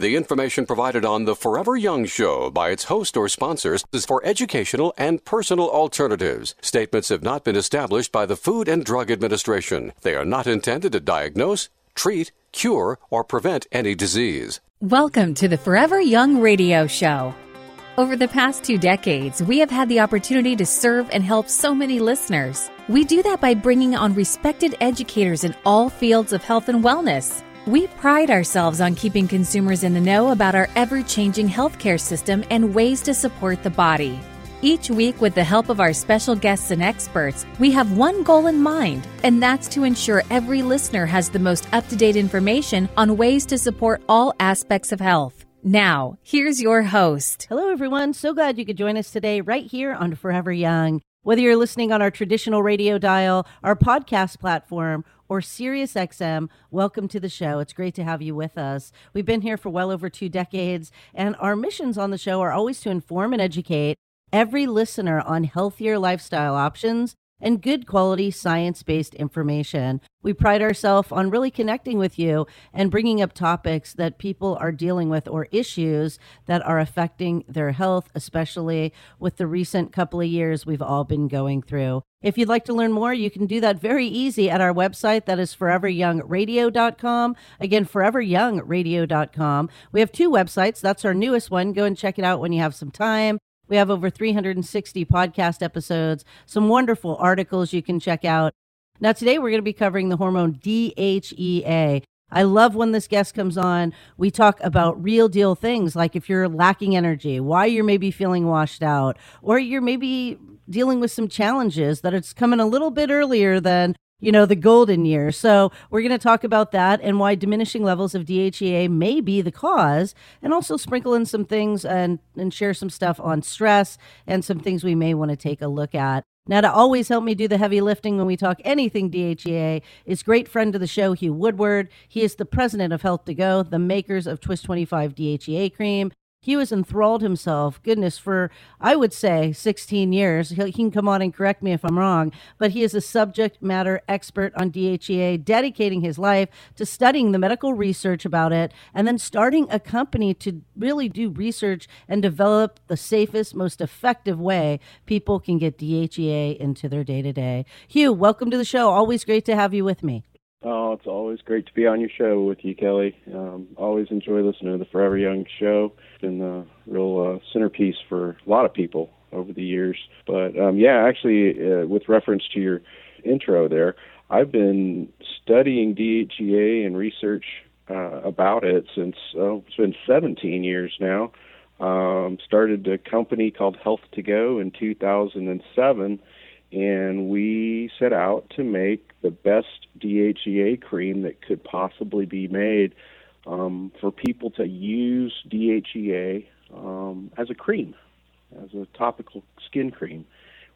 The information provided on the Forever Young Show by its host or sponsors is for educational and personal alternatives. Statements have not been established by the Food and Drug Administration. They are not intended to diagnose, treat, cure, or prevent any disease. Welcome to the Forever Young Radio Show. Over the past two decades, we have had the opportunity to serve and help so many listeners. We do that by bringing on respected educators in all fields of health and wellness. We pride ourselves on keeping consumers in the know about our ever changing healthcare system and ways to support the body. Each week, with the help of our special guests and experts, we have one goal in mind, and that's to ensure every listener has the most up to date information on ways to support all aspects of health. Now, here's your host. Hello, everyone. So glad you could join us today right here on Forever Young. Whether you're listening on our traditional radio dial, our podcast platform, or SiriusXM, welcome to the show. It's great to have you with us. We've been here for well over two decades, and our missions on the show are always to inform and educate every listener on healthier lifestyle options and good quality science based information. We pride ourselves on really connecting with you and bringing up topics that people are dealing with or issues that are affecting their health, especially with the recent couple of years we've all been going through. If you'd like to learn more, you can do that very easy at our website. That is foreveryoungradio.com. Again, foreveryoungradio.com. We have two websites. That's our newest one. Go and check it out when you have some time. We have over 360 podcast episodes, some wonderful articles you can check out. Now, today we're going to be covering the hormone DHEA. I love when this guest comes on. We talk about real deal things like if you're lacking energy, why you're maybe feeling washed out, or you're maybe dealing with some challenges that it's coming a little bit earlier than you know, the golden year. So we're going to talk about that and why diminishing levels of DHEA may be the cause, and also sprinkle in some things and, and share some stuff on stress and some things we may want to take a look at. Now, to always help me do the heavy lifting when we talk anything DHEA is great friend of the show, Hugh Woodward. He is the president of Health to Go, the makers of Twist 25 DHEA cream, he was enthralled himself, goodness, for I would say 16 years. He, can come on and correct me if I'm wrong, but he is a subject matter expert on DHEA, dedicating his life to studying the medical research about it and then starting a company to really do research and develop the safest, most effective way people can get DHEA into their day to day. Hugh, welcome to the show. Always great to have you with me. Oh, it's always great to be on your show with you, Kelly. Um, always enjoy listening to the Forever Young show. It's been a real uh, centerpiece for a lot of people over the years. But um, yeah, actually, uh, with reference to your intro there, I've been studying DHEA and research uh, about it since oh, it's been 17 years now. Um, started a company called Health to Go in 2007 and we set out to make the best DHEA cream that could possibly be made um, for people to use DHEA um, as a cream, as a topical skin cream,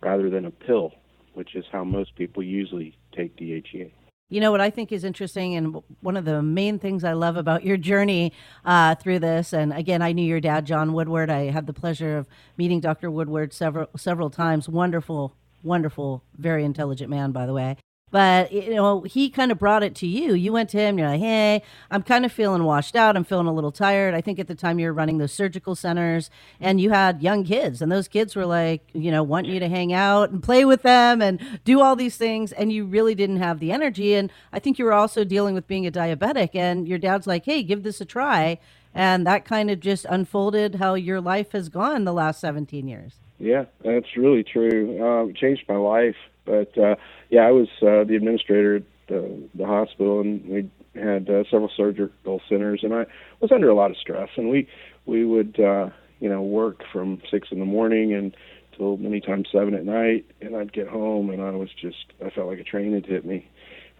rather than a pill, which is how most people usually take DHEA. You know what I think is interesting, and one of the main things I love about your journey uh, through this, and again, I knew your dad, John Woodward. I had the pleasure of meeting Dr. Woodward several several times. Wonderful wonderful, very intelligent man, by the way. But you know, he kind of brought it to you. You went to him. You're like, "Hey, I'm kind of feeling washed out. I'm feeling a little tired." I think at the time you were running those surgical centers, and you had young kids, and those kids were like, you know, wanting you to hang out and play with them and do all these things, and you really didn't have the energy. And I think you were also dealing with being a diabetic, and your dad's like, "Hey, give this a try," and that kind of just unfolded how your life has gone the last 17 years. Yeah, that's really true. Uh, it changed my life. But uh, yeah, I was uh, the administrator at the, the hospital, and we had uh, several surgical centers, and I was under a lot of stress. And we we would uh, you know work from six in the morning and till many times seven at night, and I'd get home, and I was just I felt like a train had hit me.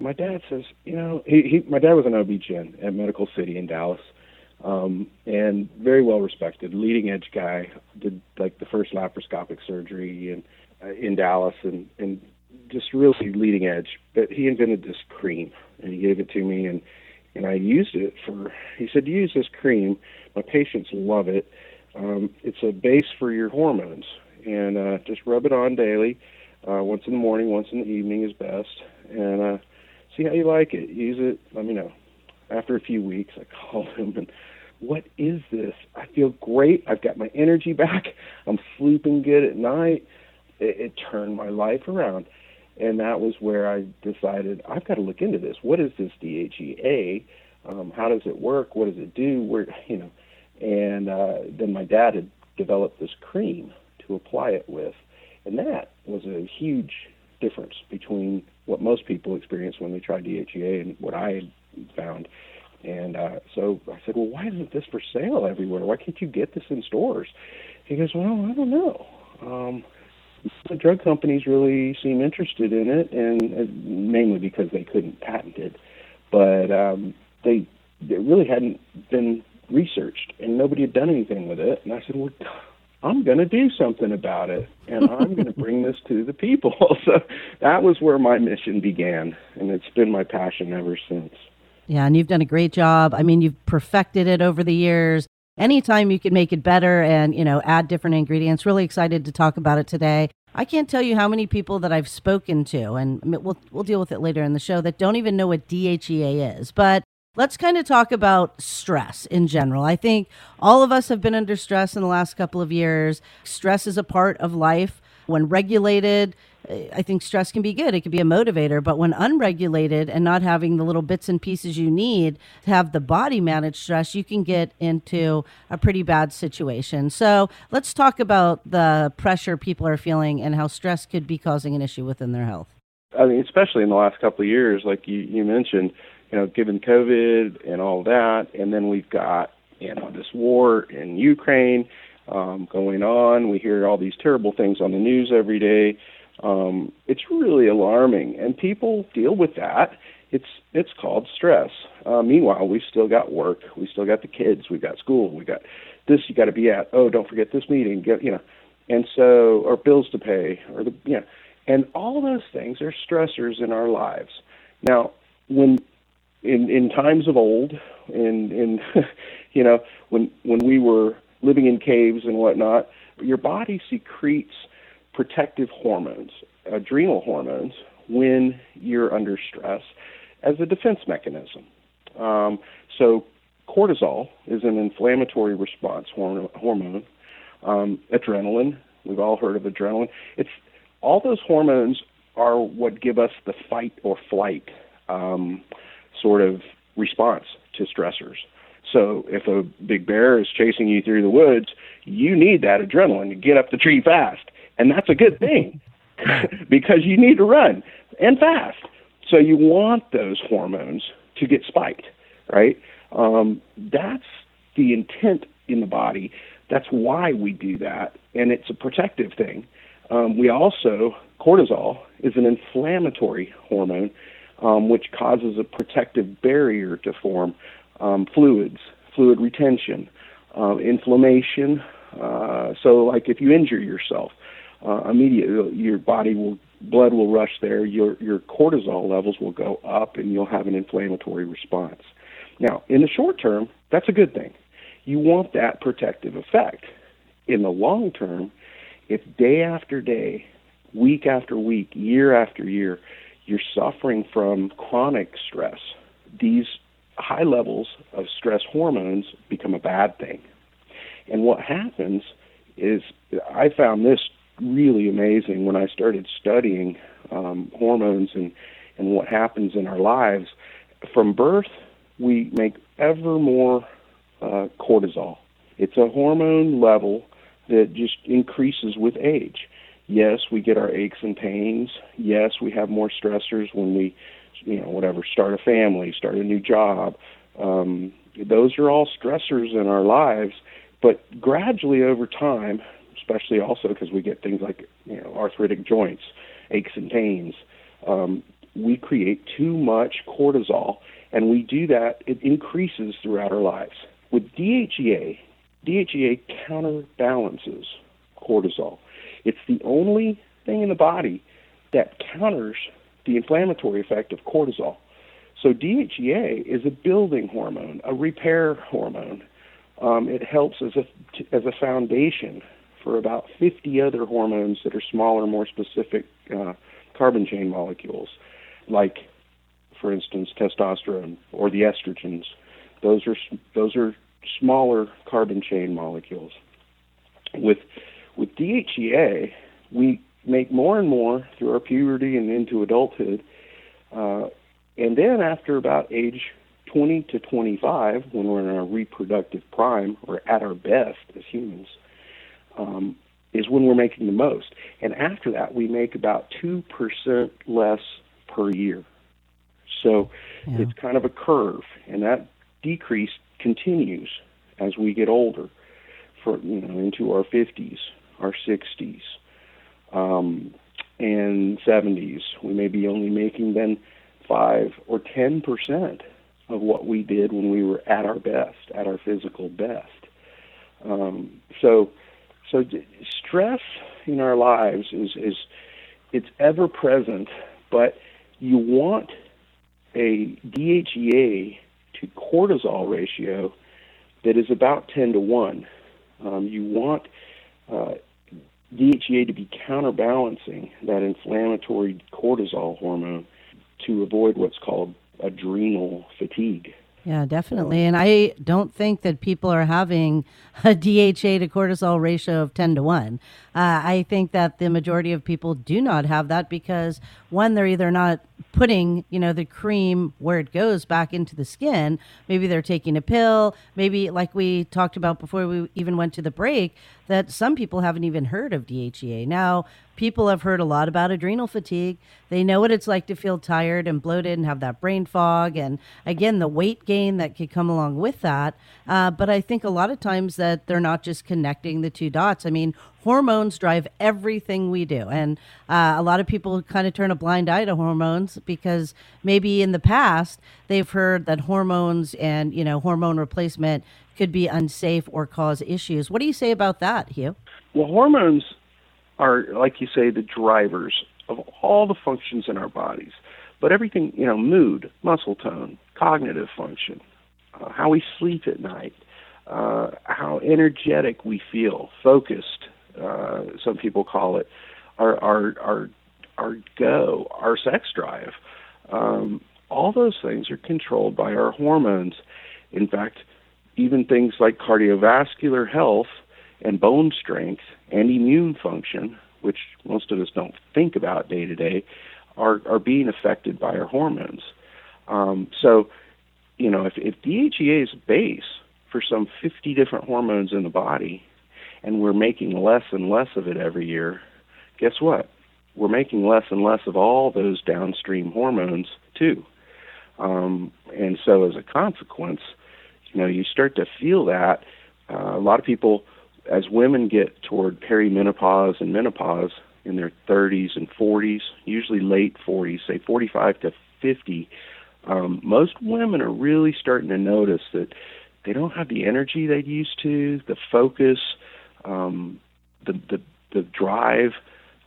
My dad says, you know, he, he my dad was an OB-GYN at Medical City in Dallas, um, and very well respected, leading edge guy. Did like the first laparoscopic surgery in uh, in Dallas, and and just really leading edge. But he invented this cream, and he gave it to me, and and I used it for. He said, use this cream. My patients love it. Um, it's a base for your hormones, and uh, just rub it on daily. Uh, once in the morning, once in the evening is best, and uh, see how you like it. Use it. Let me know after a few weeks, I called him and what is this? I feel great. I've got my energy back. I'm sleeping good at night. It, it turned my life around. And that was where I decided I've got to look into this. What is this DHEA? Um, how does it work? What does it do? Where you know? And uh, then my dad had developed this cream to apply it with, and that was a huge difference between what most people experience when they try DHEA and what I had found. And uh, so I said, well, why isn't this for sale everywhere? Why can't you get this in stores? He goes, well, I don't know. Um, the drug companies really seem interested in it, and uh, mainly because they couldn't patent it, but um, they it really hadn't been researched, and nobody had done anything with it. And I said, well, I'm going to do something about it, and I'm going to bring this to the people. so that was where my mission began, and it's been my passion ever since. Yeah, and you've done a great job. I mean, you've perfected it over the years. Anytime you can make it better and, you know, add different ingredients, really excited to talk about it today. I can't tell you how many people that I've spoken to, and we'll, we'll deal with it later in the show, that don't even know what DHEA is. But Let's kind of talk about stress in general. I think all of us have been under stress in the last couple of years. Stress is a part of life. When regulated, I think stress can be good. It can be a motivator, but when unregulated and not having the little bits and pieces you need to have the body manage stress, you can get into a pretty bad situation. So let's talk about the pressure people are feeling and how stress could be causing an issue within their health. I mean, especially in the last couple of years, like you, you mentioned, you know, given COVID and all that, and then we've got you know this war in Ukraine um, going on. We hear all these terrible things on the news every day. Um, it's really alarming, and people deal with that. It's it's called stress. Uh, meanwhile, we've still got work. We still got the kids. We've got school. We got this. You got to be at. Oh, don't forget this meeting. Get you know, and so or bills to pay or the you know, and all those things are stressors in our lives. Now, when in in times of old, in in you know when when we were living in caves and whatnot, your body secretes protective hormones, adrenal hormones, when you're under stress as a defense mechanism. Um, so cortisol is an inflammatory response hormone. Um, adrenaline, we've all heard of adrenaline. It's all those hormones are what give us the fight or flight um, sort of response to stressors. So if a big bear is chasing you through the woods, you need that adrenaline to get up the tree fast. And that's a good thing because you need to run and fast. So you want those hormones to get spiked, right? Um, that's the intent in the body. That's why we do that. And it's a protective thing. Um, we also, cortisol is an inflammatory hormone um, which causes a protective barrier to form, um, fluids, fluid retention, uh, inflammation. Uh, so, like if you injure yourself, uh, immediately your body will blood will rush there. Your your cortisol levels will go up, and you'll have an inflammatory response. Now, in the short term, that's a good thing. You want that protective effect. In the long term, if day after day, week after week, year after year, you're suffering from chronic stress, these high levels of stress hormones become a bad thing. And what happens is, I found this really amazing when I started studying um, hormones and, and what happens in our lives. From birth, we make ever more uh, cortisol. It's a hormone level that just increases with age. Yes, we get our aches and pains. Yes, we have more stressors when we, you know, whatever, start a family, start a new job. Um, those are all stressors in our lives. But gradually over time, especially also because we get things like you know arthritic joints, aches and pains, um, we create too much cortisol, and we do that. It increases throughout our lives. With DHEA, DHEA counterbalances cortisol. It's the only thing in the body that counters the inflammatory effect of cortisol. So DHEA is a building hormone, a repair hormone. Um, it helps as a as a foundation for about 50 other hormones that are smaller, more specific uh, carbon chain molecules, like, for instance, testosterone or the estrogens. Those are those are smaller carbon chain molecules. With with DHEA, we make more and more through our puberty and into adulthood, uh, and then after about age 20 to 25, when we're in our reproductive prime or at our best as humans, um, is when we're making the most. And after that, we make about 2% less per year. So yeah. it's kind of a curve, and that decrease continues as we get older, for you know into our 50s, our 60s, um, and 70s. We may be only making then five or 10 percent of what we did when we were at our best, at our physical best. Um, so, so stress in our lives is is it's ever present, but you want a DHEA to cortisol ratio that is about 10 to 1. Um, you want uh, DHEA to be counterbalancing that inflammatory cortisol hormone to avoid what's called adrenal fatigue. Yeah, definitely. And I don't think that people are having a DHEA to cortisol ratio of 10 to 1. Uh, I think that the majority of people do not have that because, one, they're either not putting, you know, the cream where it goes back into the skin. Maybe they're taking a pill. Maybe, like we talked about before we even went to the break, that some people haven't even heard of DHEA. Now, people have heard a lot about adrenal fatigue. They know what it's like to feel tired and bloated and have that brain fog. And again, the weight gain that could come along with that. Uh, but I think a lot of times that they're not just connecting the two dots. I mean, hormones drive everything we do. And uh, a lot of people kind of turn a blind eye to hormones because maybe in the past they've heard that hormones and, you know, hormone replacement could be unsafe or cause issues. What do you say about that, Hugh? Well, hormones are, like you say, the drivers of all the functions in our bodies. But everything, you know, mood, muscle tone, cognitive function, uh, how we sleep at night, uh, how energetic we feel, focused, uh, some people call it, our our our our go, our sex drive. Um, all those things are controlled by our hormones. In fact, even things like cardiovascular health and bone strength and immune function, which most of us don't think about day to day, are are being affected by our hormones. Um, so, you know, if, if DHEA is base for some 50 different hormones in the body, and we're making less and less of it every year, guess what? We're making less and less of all those downstream hormones too. Um, and so, as a consequence, you know, you start to feel that. Uh, a lot of people, as women get toward perimenopause and menopause in their 30s and 40s, usually late 40s, say 45 to 50, um, most women are really starting to notice that they don't have the energy they used to, the focus, um, the, the the drive.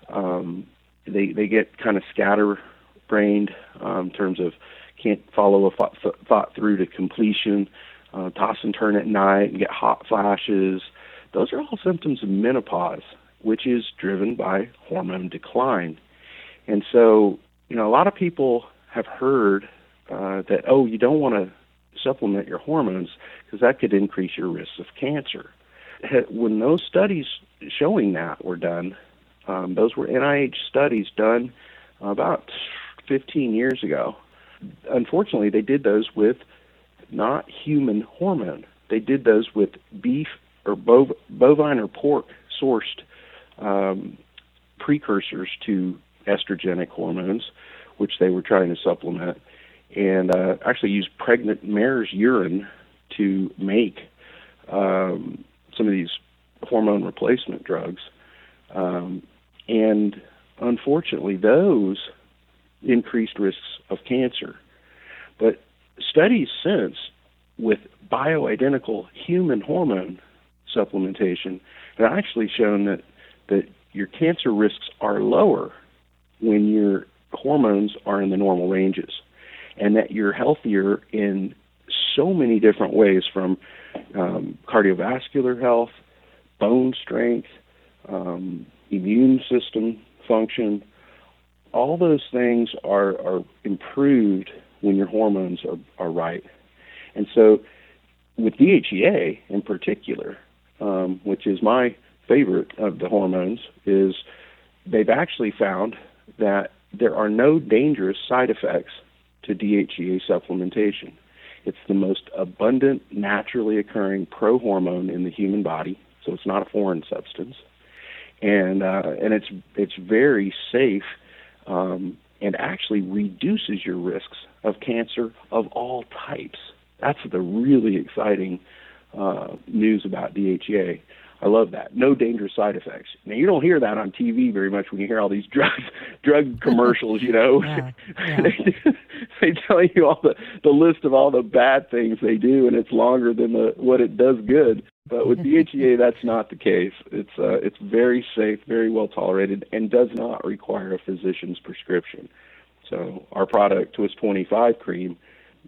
Um, they they get kind of scatterbrained um, in terms of can't follow a thought, thought through to completion, uh, toss and turn at night, and get hot flashes. Those are all symptoms of menopause, which is driven by hormone decline. And so, you know, a lot of people have heard uh, that oh, you don't want to supplement your hormones because that could increase your risk of cancer when those studies showing that were done, um, those were NIH studies done about 15 years ago. Unfortunately, they did those with not human hormone. They did those with beef or bov- bovine or pork sourced um, precursors to estrogenic hormones, which they were trying to supplement, and uh, actually used pregnant mare's urine to make um, some of these hormone replacement drugs. Um, and unfortunately, those increased risks of cancer. But studies since with bioidentical human hormone supplementation have actually shown that, that your cancer risks are lower when your hormones are in the normal ranges and that you're healthier in so many different ways from um, cardiovascular health, bone strength, um, immune system function. All those things are, are improved when your hormones are, are right. And so with DHEA in particular, um, which is my favorite of the hormones, is they've actually found that there are no dangerous side effects to DHEA supplementation. It's the most abundant, naturally occurring prohormone in the human body, so it's not a foreign substance, and uh, and it's it's very safe, um, and actually reduces your risks of cancer of all types. That's the really exciting uh, news about DHEA. I love that. No dangerous side effects. Now you don't hear that on TV very much when you hear all these drug drug commercials. You know, yeah, yeah. they, they tell you all the the list of all the bad things they do, and it's longer than the what it does good. But with DHEA, that's not the case. It's uh, it's very safe, very well tolerated, and does not require a physician's prescription. So our product, Twist 25 cream,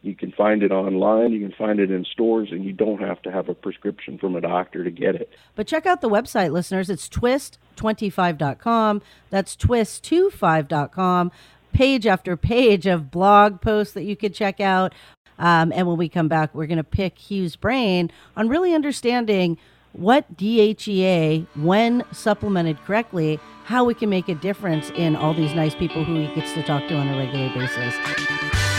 you can find it online, you can find it in stores, and you don't have to have a prescription from a doctor to get it. But check out the website, listeners. It's twist25.com. That's twist25.com. Page after page of blog posts that you could check out. Um, and when we come back, we're going to pick Hugh's brain on really understanding what DHEA, when supplemented correctly, how we can make a difference in all these nice people who he gets to talk to on a regular basis.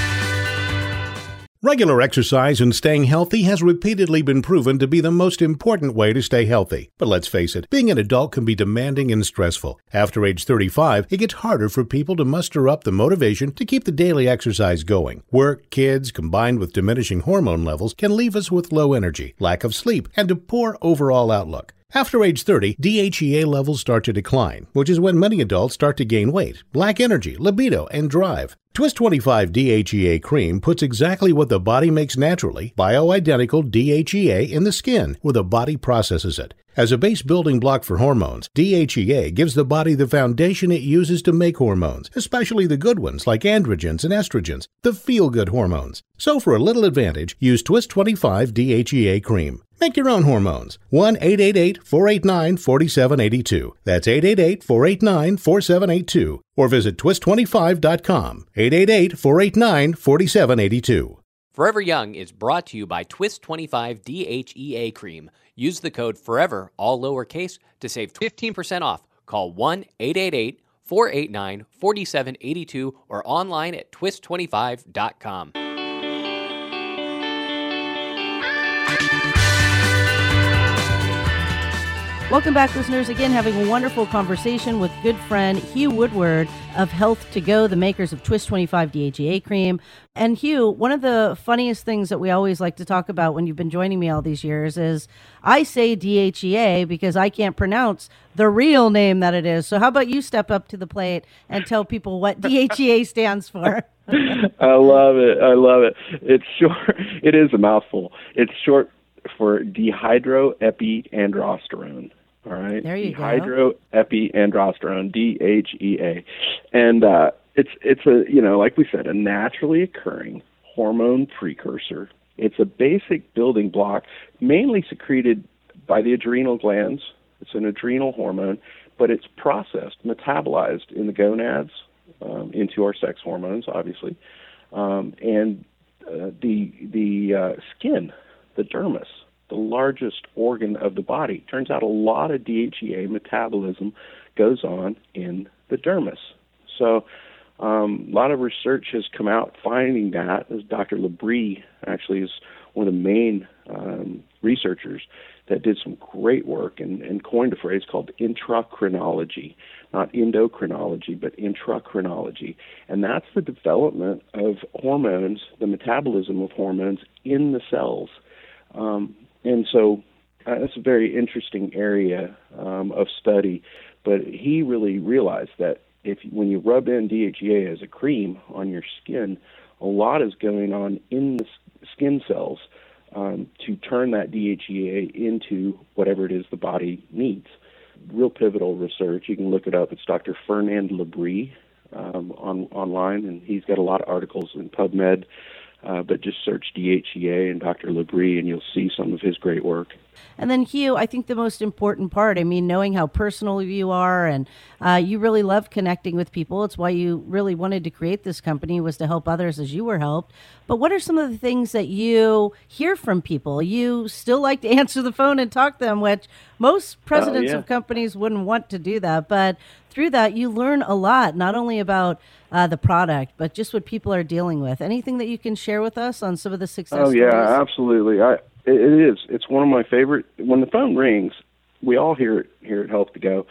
Regular exercise and staying healthy has repeatedly been proven to be the most important way to stay healthy. But let's face it, being an adult can be demanding and stressful. After age 35, it gets harder for people to muster up the motivation to keep the daily exercise going. Work, kids, combined with diminishing hormone levels, can leave us with low energy, lack of sleep, and a poor overall outlook. After age 30, DHEA levels start to decline, which is when many adults start to gain weight, lack energy, libido, and drive. Twist 25 DHEA cream puts exactly what the body makes naturally, bioidentical DHEA in the skin, where the body processes it. As a base building block for hormones, DHEA gives the body the foundation it uses to make hormones, especially the good ones like androgens and estrogens, the feel good hormones. So, for a little advantage, use Twist 25 DHEA cream. Make your own hormones. 1 888 489 4782. That's 888 489 4782. Or visit twist25.com. 888 489 4782. Forever Young is brought to you by Twist 25 DHEA Cream. Use the code FOREVER, all lowercase, to save 15% off. Call 1 888 489 4782 or online at twist25.com. Welcome back, listeners. Again, having a wonderful conversation with good friend Hugh Woodward of Health to Go, the makers of Twist 25 DHEA cream. And Hugh, one of the funniest things that we always like to talk about when you've been joining me all these years is I say DHEA because I can't pronounce the real name that it is. So, how about you step up to the plate and tell people what DHEA stands for? I love it. I love it. It's short. It is a mouthful. It's short for dehydroepiandrosterone. All right. There you go. Dehydroepiandrosterone, DHEA, and uh, it's it's a you know like we said a naturally occurring hormone precursor. It's a basic building block, mainly secreted by the adrenal glands. It's an adrenal hormone, but it's processed, metabolized in the gonads um, into our sex hormones, obviously, um, and uh, the the uh, skin, the dermis, the largest organ of the body. Turns out a lot of DHEA metabolism goes on in the dermis. So um, a lot of research has come out finding that, as Dr. Labrie actually is one of the main um, researchers that did some great work and, and coined a phrase called intracrinology, not endocrinology, but intracrinology. And that's the development of hormones, the metabolism of hormones in the cells. Um, and so uh, that's a very interesting area um, of study. But he really realized that if when you rub in DHEA as a cream on your skin, a lot is going on in the skin cells um, to turn that DHEA into whatever it is the body needs. Real pivotal research. You can look it up. It's Dr. Fernand Labrie um, on online, and he's got a lot of articles in PubMed uh, but just search DHEA and Dr. Labrie, and you'll see some of his great work. And then, Hugh, I think the most important part, I mean, knowing how personal you are and uh, you really love connecting with people. It's why you really wanted to create this company was to help others as you were helped. But what are some of the things that you hear from people? You still like to answer the phone and talk to them, which most presidents yeah. of companies wouldn't want to do that. But through that, you learn a lot, not only about uh, the product, but just what people are dealing with. Anything that you can share with us on some of the success Oh yeah, stories? absolutely. I it, it is. It's one of my favorite. When the phone rings, we all hear it here at Health to Go,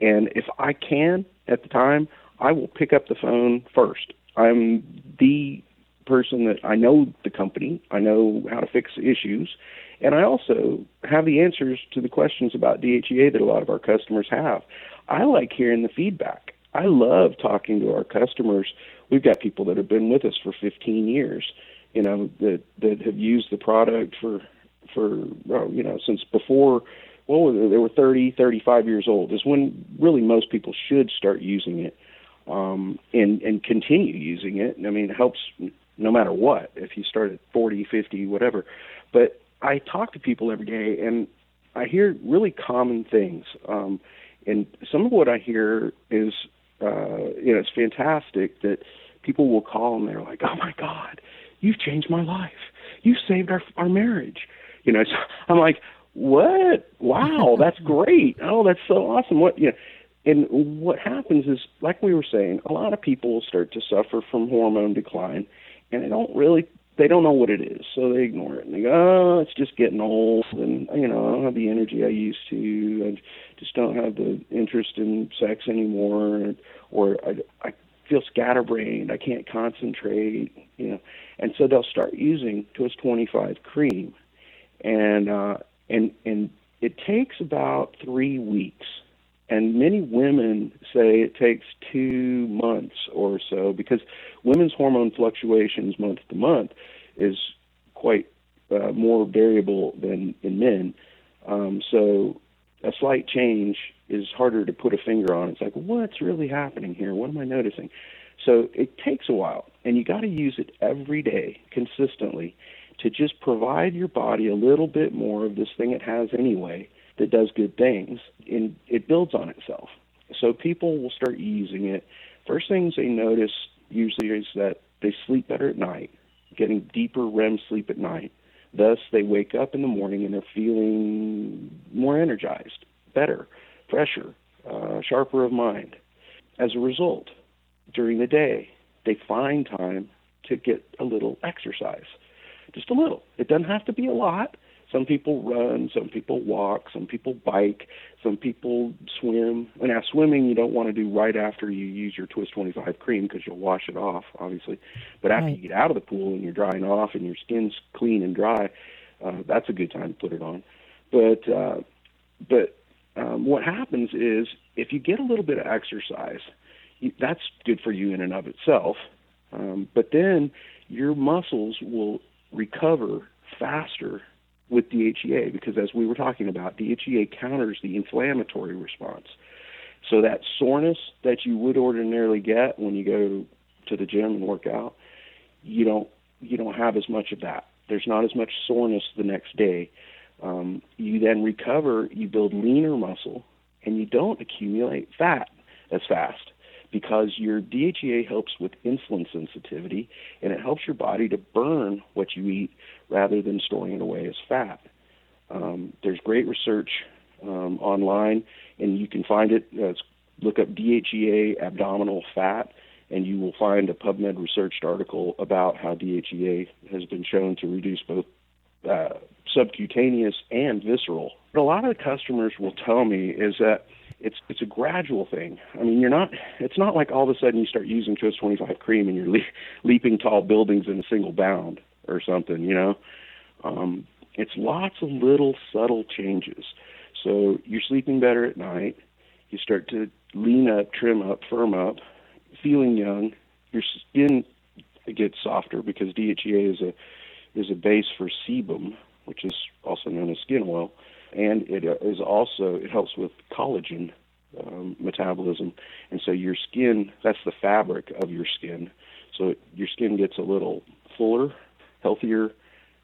and if I can at the time, I will pick up the phone first. I'm the person that I know the company. I know how to fix issues, and I also have the answers to the questions about DHEA that a lot of our customers have. I like hearing the feedback. I love talking to our customers. We've got people that have been with us for 15 years, you know, that that have used the product for for you know since before. Well, they were 30, 35 years old. Is when really most people should start using it, um, and and continue using it. I mean, it helps no matter what. If you start at 40, 50, whatever. But I talk to people every day, and I hear really common things. Um, and some of what I hear is, uh, you know, it's fantastic that people will call and they're like, "Oh my God, you've changed my life. You saved our our marriage." You know, so I'm like, "What? Wow, that's great. Oh, that's so awesome. What you know." And what happens is, like we were saying, a lot of people start to suffer from hormone decline, and they don't really they don't know what it is, so they ignore it and they go, "Oh, it's just getting old, and you know, I don't have the energy I used to. I just don't have the interest in sex anymore, or I, I feel scatterbrained. I can't concentrate, you know." And so they'll start using Twist 25 cream, and uh, and and it takes about three weeks. And many women say it takes two months or so because women's hormone fluctuations month to month is quite uh, more variable than in men. Um, so a slight change is harder to put a finger on. It's like, what's really happening here? What am I noticing? So it takes a while, and you got to use it every day consistently to just provide your body a little bit more of this thing it has anyway that does good things, and it builds on itself. So people will start using it. First things they notice usually is that they sleep better at night, getting deeper REM sleep at night. Thus, they wake up in the morning and they're feeling more energized, better, fresher, uh, sharper of mind. As a result, during the day, they find time to get a little exercise. Just a little. It doesn't have to be a lot. Some people run, some people walk, some people bike, some people swim. And now, swimming you don't want to do right after you use your Twist 25 cream because you'll wash it off, obviously. But after Right. you get out of the pool and you're drying off and your skin's clean and dry, uh, that's a good time to put it on. But uh, but um, what happens is if you get a little bit of exercise, you, that's good for you in and of itself. Um, but then your muscles will recover faster with DHEA because, as we were talking about, DHEA counters the inflammatory response. So that soreness that you would ordinarily get when you go to the gym and work out, you don't you don't have as much of that. There's not as much soreness the next day. Um, you then recover, you build leaner muscle, and you don't accumulate fat as fast because your DHEA helps with insulin sensitivity and it helps your body to burn what you eat rather than storing it away as fat. Um, there's great research um, online, and you can find it. Uh, look up DHEA abdominal fat, and you will find a PubMed researched article about how DHEA has been shown to reduce both uh, subcutaneous and visceral. But a lot of the customers will tell me is that it's it's a gradual thing. I mean, you're not. It's not like all of a sudden you start using Twist 25 cream and you're le- leaping tall buildings in a single bound or something. You know, um, it's lots of little subtle changes. So you're sleeping better at night. You start to lean up, trim up, firm up, feeling young. Your skin gets softer because DHEA is a is a base for sebum, which is also known as skin oil, and it uh, also it helps with collagen um, metabolism, and so your skin that's the fabric of your skin. So your skin gets a little fuller, healthier,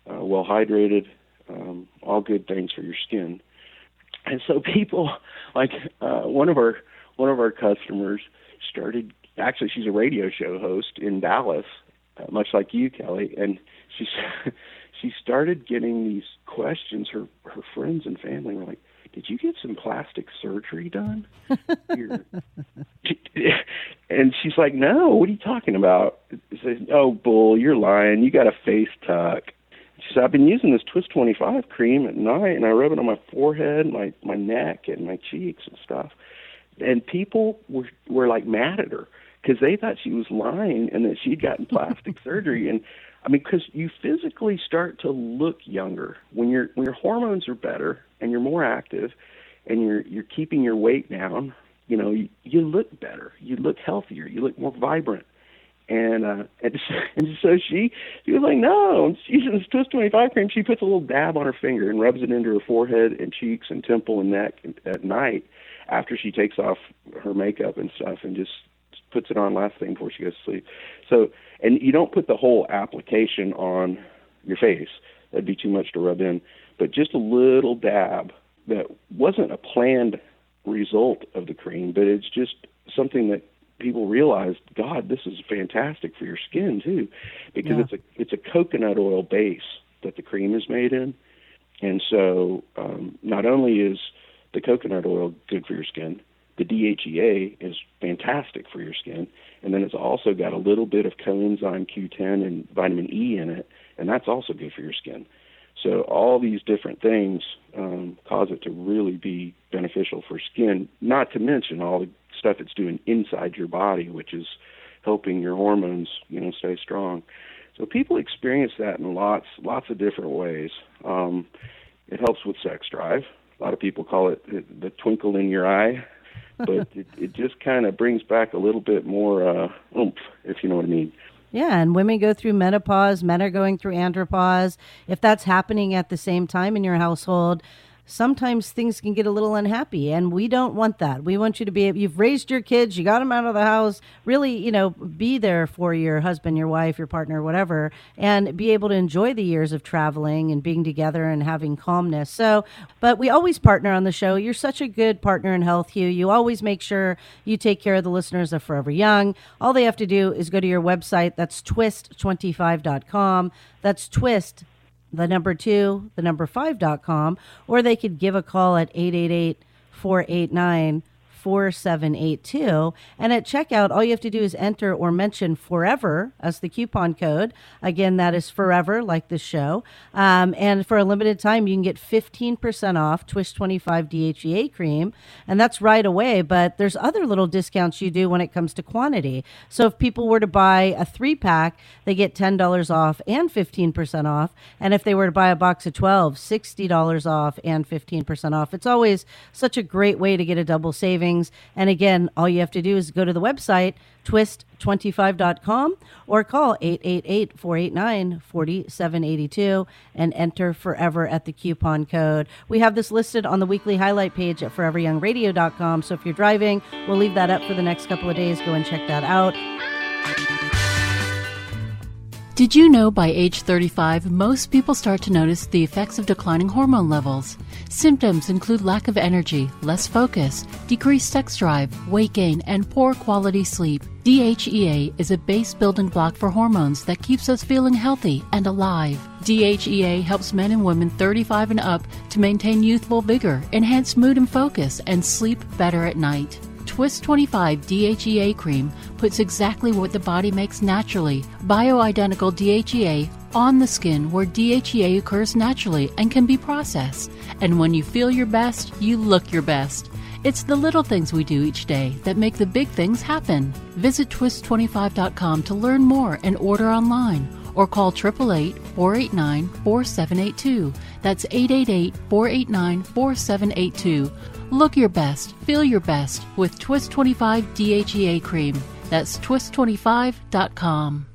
uh, well hydrated, um, all good things for your skin. And so people, like uh, one of our one of our customers, started. Actually, she's a radio show host in Dallas, uh, much like you, Kelly, and she's she started getting these questions. Her her friends and family were like, "Did you get some plastic surgery done?" and she's like, "No, what are you talking about?" Says, "Oh, bull, you're lying. You got a face tuck." She said, "I've been using this Twist 25 cream at night, and I rub it on my forehead, my my neck, and my cheeks and stuff." And people were were like mad at her because they thought she was lying and that she'd gotten plastic surgery. And I mean, because you physically start to look younger when your when your hormones are better and you're more active, and you're you're keeping your weight down. You know, you, you look better, you look healthier, you look more vibrant. And uh, and, and so she she was like, no, she's using this Twist 25 cream. She puts a little dab on her finger and rubs it into her forehead and cheeks and temple and neck at night after she takes off her makeup and stuff and just puts it on last thing before she goes to sleep. So, and you don't put the whole application on your face. That'd be too much to rub in. But just a little dab that wasn't a planned result of the cream, but it's just something that people realized, God, this is fantastic for your skin too, because yeah. it's a it's a coconut oil base that the cream is made in, and so um, not only is the coconut oil good for your skin, the DHEA is fantastic for your skin, and then it's also got a little bit of coenzyme Q10 and vitamin E in it, and that's also good for your skin. So all these different things um, cause it to really be beneficial for skin. Not to mention all the stuff it's doing inside your body, which is helping your hormones, you know, stay strong. So people experience that in lots, lots of different ways. Um, it helps with sex drive. A lot of people call it the twinkle in your eye but it, it just kind of brings back a little bit more uh, oomph, if you know what I mean. Yeah, and women go through menopause, men are going through andropause. If that's happening at the same time in your household, sometimes things can get a little unhappy and we don't want that. We want you to be you've raised your kids you got them out of the house. Really you know be there for your husband your wife your partner whatever and be able to enjoy the years of traveling and being together and having calmness. So but we always partner on the show. You're such a good partner in health hugh. You always make sure you take care of the listeners of forever young. All they have to do is go to your website. That's twist25.com that's twist the number two, the number five.com, or they could give a call at 888 489 4782. And at checkout, all you have to do is enter or mention forever as the coupon code. Again, that is forever, like the show. Um, and for a limited time, you can get 15% off Twist 25 DHEA cream. And that's right away. But there's other little discounts you do when it comes to quantity. So if people were to buy a three pack, they get $10 off and 15% off. And if they were to buy a box of 12, $60 off and 15% off. It's always such a great way to get a double saving things. And again, all you have to do is go to the website, twist25.com, or call 888 489 4782 and enter forever at the coupon code. We have this listed on the weekly highlight page at foreveryoungradio.com. So if you're driving, we'll leave that up for the next couple of days. Go and check that out. Did you know by age 35, most people start to notice the effects of declining hormone levels? Symptoms include lack of energy, less focus, decreased sex drive, weight gain, and poor quality sleep. DHEA is a base building block for hormones that keeps us feeling healthy and alive. DHEA helps men and women 35 and up to maintain youthful vigor, enhance mood and focus, and sleep better at night. Twist 25 DHEA cream puts exactly what the body makes naturally, bioidentical DHEA, on the skin where DHEA occurs naturally and can be processed. And when you feel your best, you look your best. It's the little things we do each day that make the big things happen. Visit twist25.com to learn more and order online or call 888 489 4782. That's 888 489 4782 Look your best, feel your best with Twist 25 DHEA cream. That's twist25.com.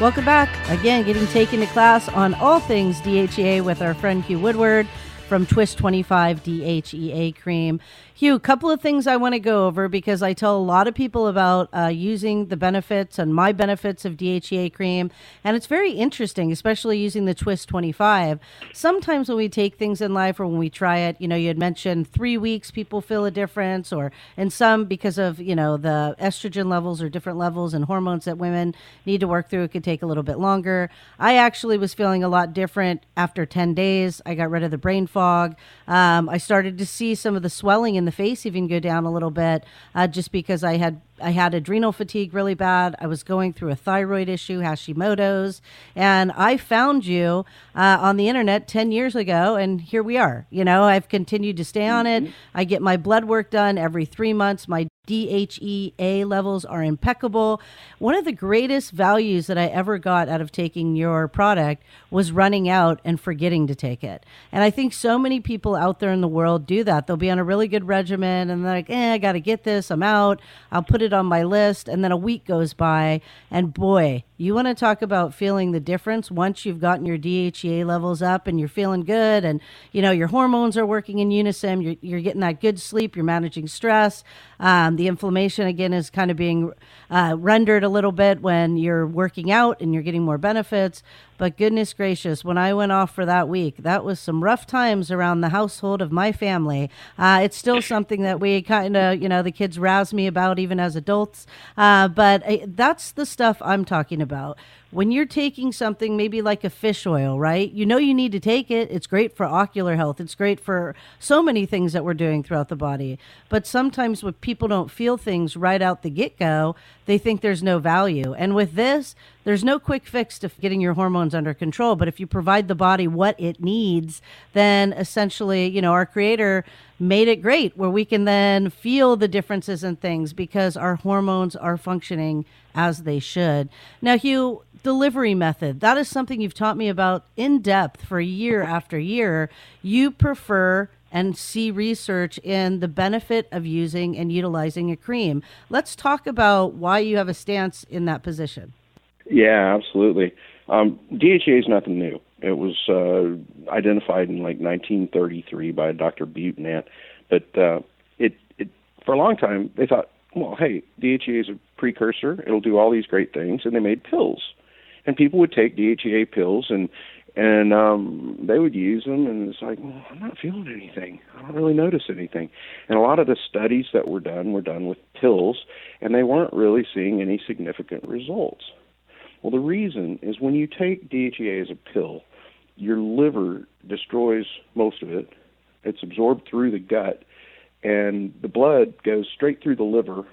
Welcome back. Again, getting taken to class on all things DHEA with our friend Hugh Woodward. from Twist 25 DHEA cream. Hugh, a couple of things I want to go over because I tell a lot of people about uh, using the benefits and my benefits of DHEA cream. And it's very interesting, especially using the Twist 25. Sometimes when we take things in life or when we try it, you know, you had mentioned three weeks people feel a difference, or in some because of, you know, the estrogen levels or different levels and hormones that women need to work through, it could take a little bit longer. I actually was feeling a lot different after 10 days. I got rid of the brain fog. Um, I started to see some of the swelling in the face even go down a little bit uh, just because I had I had adrenal fatigue really bad. I was going through a thyroid issue, Hashimoto's, and I found you uh, on the internet 10 years ago, and here we are. You know, I've continued to stay on it. I get my blood work done every three months. My DHEA levels are impeccable. One of the greatest values that I ever got out of taking your product was running out and forgetting to take it. And I think so many people out there in the world do that. They'll be on a really good regimen and they're like, eh, I got to get this. I'm out. I'll put it on my list. And then a week goes by. And boy, you want to talk about feeling the difference once you've gotten your DHEA levels up and you're feeling good and you know your hormones are working in unison. You're, you're getting that good sleep. You're managing stress. Um, the inflammation again is kind of being uh, rendered a little bit when you're working out and you're getting more benefits. But goodness gracious, when I went off for that week, that was some rough times around the household of my family. Uh, it's still something that we kind of, you know, the kids razz me about even as adults. Uh, but uh, that's the stuff I'm talking about when you're taking something maybe like a fish oil, right? You know you need to take it. It's great for ocular health. It's great for so many things that we're doing throughout the body. But sometimes when people don't feel things right out the get go, they think there's no value. And with this, there's no quick fix to getting your hormones under control. But if you provide the body what it needs, then essentially, you know, our creator made it great where we can then feel the differences in things because our hormones are functioning as they should. Now, Hugh, delivery method, that is something you've taught me about in depth for year after year. You prefer and see research in the benefit of using and utilizing a cream. Let's talk about why you have a stance in that position. Yeah, absolutely. Um, DHEA is nothing new. It was uh, identified in like 1933 by Dr. Butenandt, but uh, it, it for a long time they thought, well, hey, DHEA is a precursor. It'll do all these great things, and they made pills, and people would take DHEA pills and and um they would use them and it's like well i'm not feeling anything i don't really notice anything and a lot of the studies that were done were done with pills and they weren't really seeing any significant results well the reason is when you take dhea as a pill your liver destroys most of it it's absorbed through the gut and the blood goes straight through the liver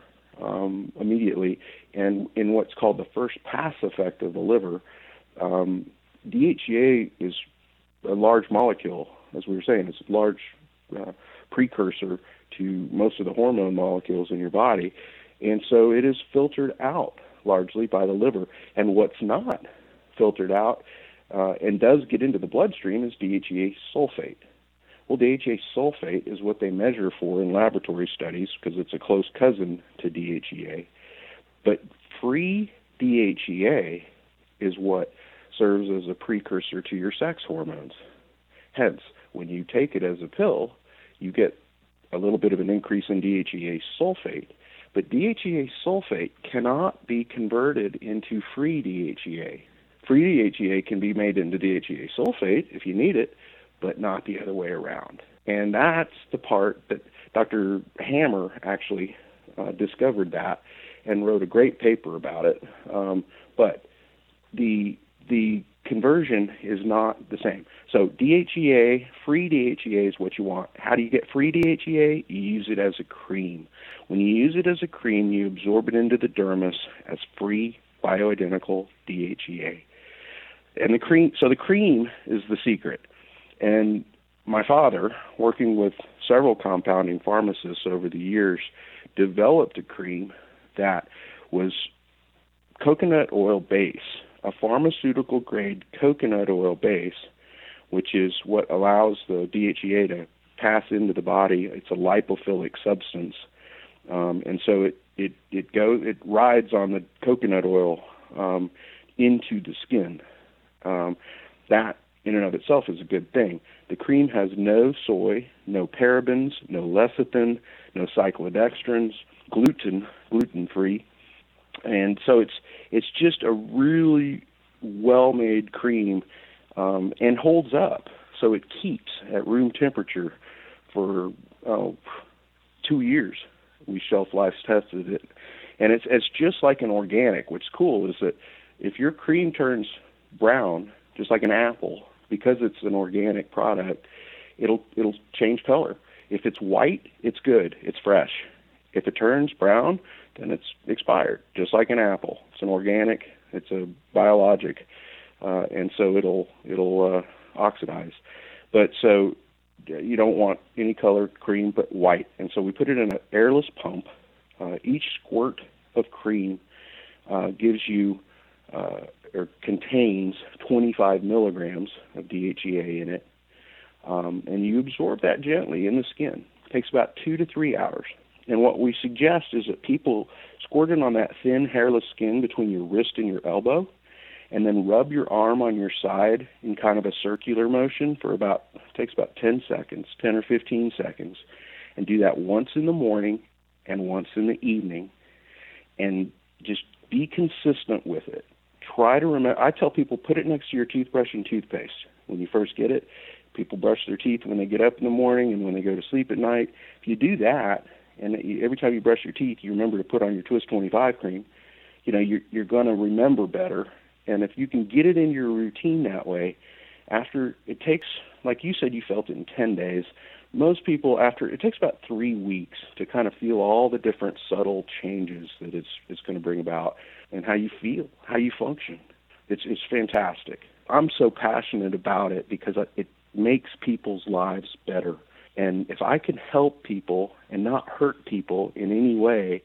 um, immediately. And in what's called the first pass effect of the liver, um, DHEA is a large molecule, as we were saying. It's a large uh, precursor to most of the hormone molecules in your body. And so it is filtered out largely by the liver. And what's not filtered out uh, and does get into the bloodstream is DHEA sulfate. Well, DHEA sulfate is what they measure for in laboratory studies because it's a close cousin to DHEA. But free DHEA is what serves as a precursor to your sex hormones. Hence, when you take it as a pill, you get a little bit of an increase in DHEA sulfate. But DHEA sulfate cannot be converted into free DHEA. Free DHEA can be made into DHEA sulfate if you need it, but not the other way around. And that's the part that Dr. Hammer actually uh, discovered that and wrote a great paper about it. Um, but the the conversion is not the same. So DHEA, free DHEA is what you want. How do you get free DHEA? You use it as a cream. When you use it as a cream, you absorb it into the dermis as free bioidentical DHEA. And the cream, so the cream is the secret. And my father, working with several compounding pharmacists over the years, developed a cream that was coconut oil base, a pharmaceutical grade coconut oil base, which is what allows the DHEA to pass into the body. It's a lipophilic substance, um, and so it it it goes it rides on the coconut oil um, into the skin. Um, that in and of itself is a good thing. The cream has no soy, no parabens, no lecithin, no cyclodextrins, gluten, gluten free, and so it's it's just a really well made cream um, and holds up. So it keeps at room temperature for oh, two years. We shelf life tested it, and it's it's just like an organic. What's cool is that if your cream turns brown, just like an apple, because it's an organic product, it'll it'll change color. If it's white, it's good, it's fresh. If it turns brown, then it's expired, just like an apple. It's an organic, it's a biologic, uh, and so it'll it'll uh, oxidize. But so you don't want any color cream but white, and so we put it in an airless pump. Uh, each squirt of cream uh, gives you uh, or contains 25 milligrams of DHEA in it, um, and you absorb that gently in the skin. It takes about two to three hours. And what we suggest is that people squirt it on that thin, hairless skin between your wrist and your elbow, and then rub your arm on your side in kind of a circular motion for about takes about 10 seconds, 10 or 15 seconds, and do that once in the morning and once in the evening, and just be consistent with it. Try to remember. I tell people put it next to your toothbrush and toothpaste when you first get it. People brush their teeth when they get up in the morning and when they go to sleep at night. If you do that, and every time you brush your teeth, you remember to put on your Twist 25 cream, you know, you're, you're going to remember better. And if you can get it in your routine that way, after it takes, like you said, you felt it in 10 days. Most people, after it takes about three weeks to kind of feel all the different subtle changes that it's it's going to bring about, and how you feel, how you function. It's it's fantastic. I'm so passionate about it because it makes people's lives better and if I can help people and not hurt people in any way,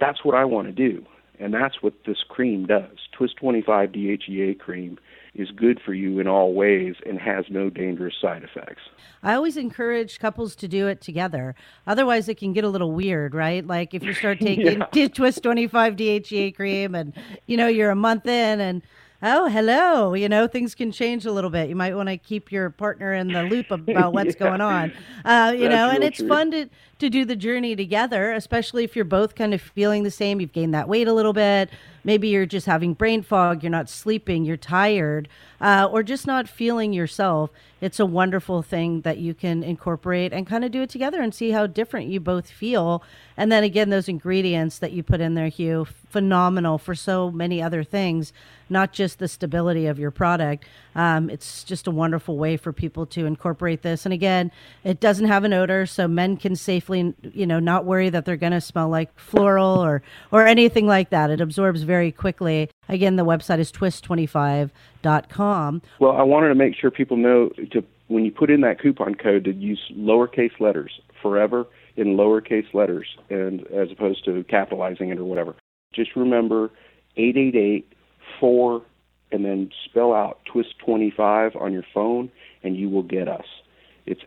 that's what I want to do. And that's what this cream does. Twist 25 DHEA cream is good for you in all ways and has no dangerous side effects. I always encourage couples to do it together. Otherwise, it can get a little weird, right? Like if you start taking yeah. Twist 25 DHEA cream and, you know, you're a month in and oh, hello. You know, things can change a little bit. You might want to keep your partner in the loop about what's yeah. going on. Uh, you That's know, and it's true. fun to, to do the journey together, especially if you're both kind of feeling the same. You've gained that weight a little bit. Maybe you're just having brain fog, you're not sleeping, you're tired, uh, or just not feeling yourself. It's a wonderful thing that you can incorporate and kind of do it together and see how different you both feel. And then again, those ingredients that you put in there, Hugh, phenomenal for so many other things, not just the stability of your product. Um, it's just a wonderful way for people to incorporate this. And again, it doesn't have an odor, so men can safely, you know, not worry that they're going to smell like floral or or anything like that. It absorbs very quickly. Again, the website is twist25.com. Well, I wanted to make sure people know to when you put in that coupon code to use lowercase letters forever in lowercase letters and as opposed to capitalizing it or whatever. Just remember 888 4 and then spell out twist 25 on your phone and you will get us. It's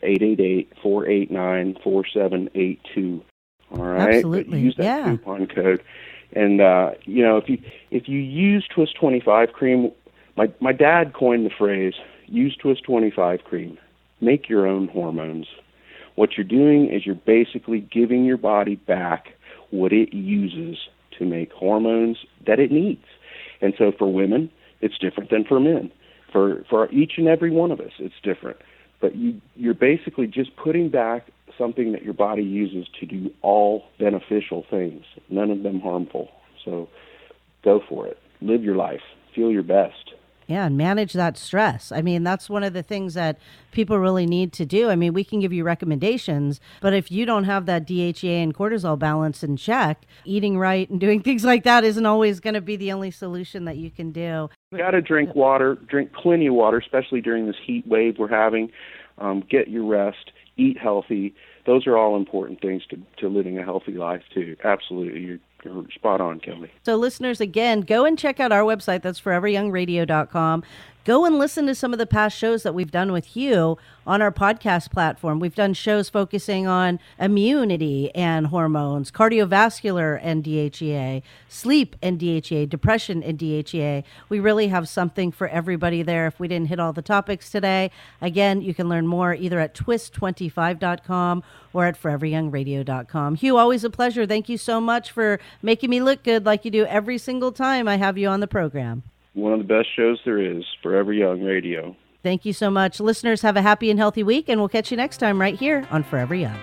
888-489-4782. All right? Absolutely. Use that yeah. coupon code. And uh, you know, if you if you use Twist 25 cream, my my dad coined the phrase, use Twist 25 cream. Make your own hormones. What you're doing is you're basically giving your body back what it uses to make hormones that it needs. And so for women, it's different than for men. For for each and every one of us, it's different. But you you're basically just putting back something that your body uses to do all beneficial things, none of them harmful. So go for it. Live your life. Feel your best. Yeah, and manage that stress. I mean, that's one of the things that people really need to do. I mean, we can give you recommendations, but if you don't have that DHEA and cortisol balance in check, eating right and doing things like that isn't always going to be the only solution that you can do. You got to drink water, drink plenty of water, especially during this heat wave we're having. Um, get your rest, eat healthy. Those are all important things to, to living a healthy life, too. Absolutely. You're spot on, Kelly. So, listeners, again, go and check out our website. That's foreveryoungradio.com. go and listen to some of the past shows that we've done with Hugh on our podcast platform. We've done shows focusing on immunity and hormones, cardiovascular and DHEA, sleep and DHEA, depression and DHEA. We really have something for everybody there if we didn't hit all the topics today. Again, you can learn more either at twist25.com or at foreveryoungradio.com. Hugh, always a pleasure. Thank you so much for making me look good like you do every single time I have you on the program one of the best shows there is, Forever Young Radio. Thank you so much. Listeners, have a happy and healthy week, and we'll catch you next time right here on Forever Young.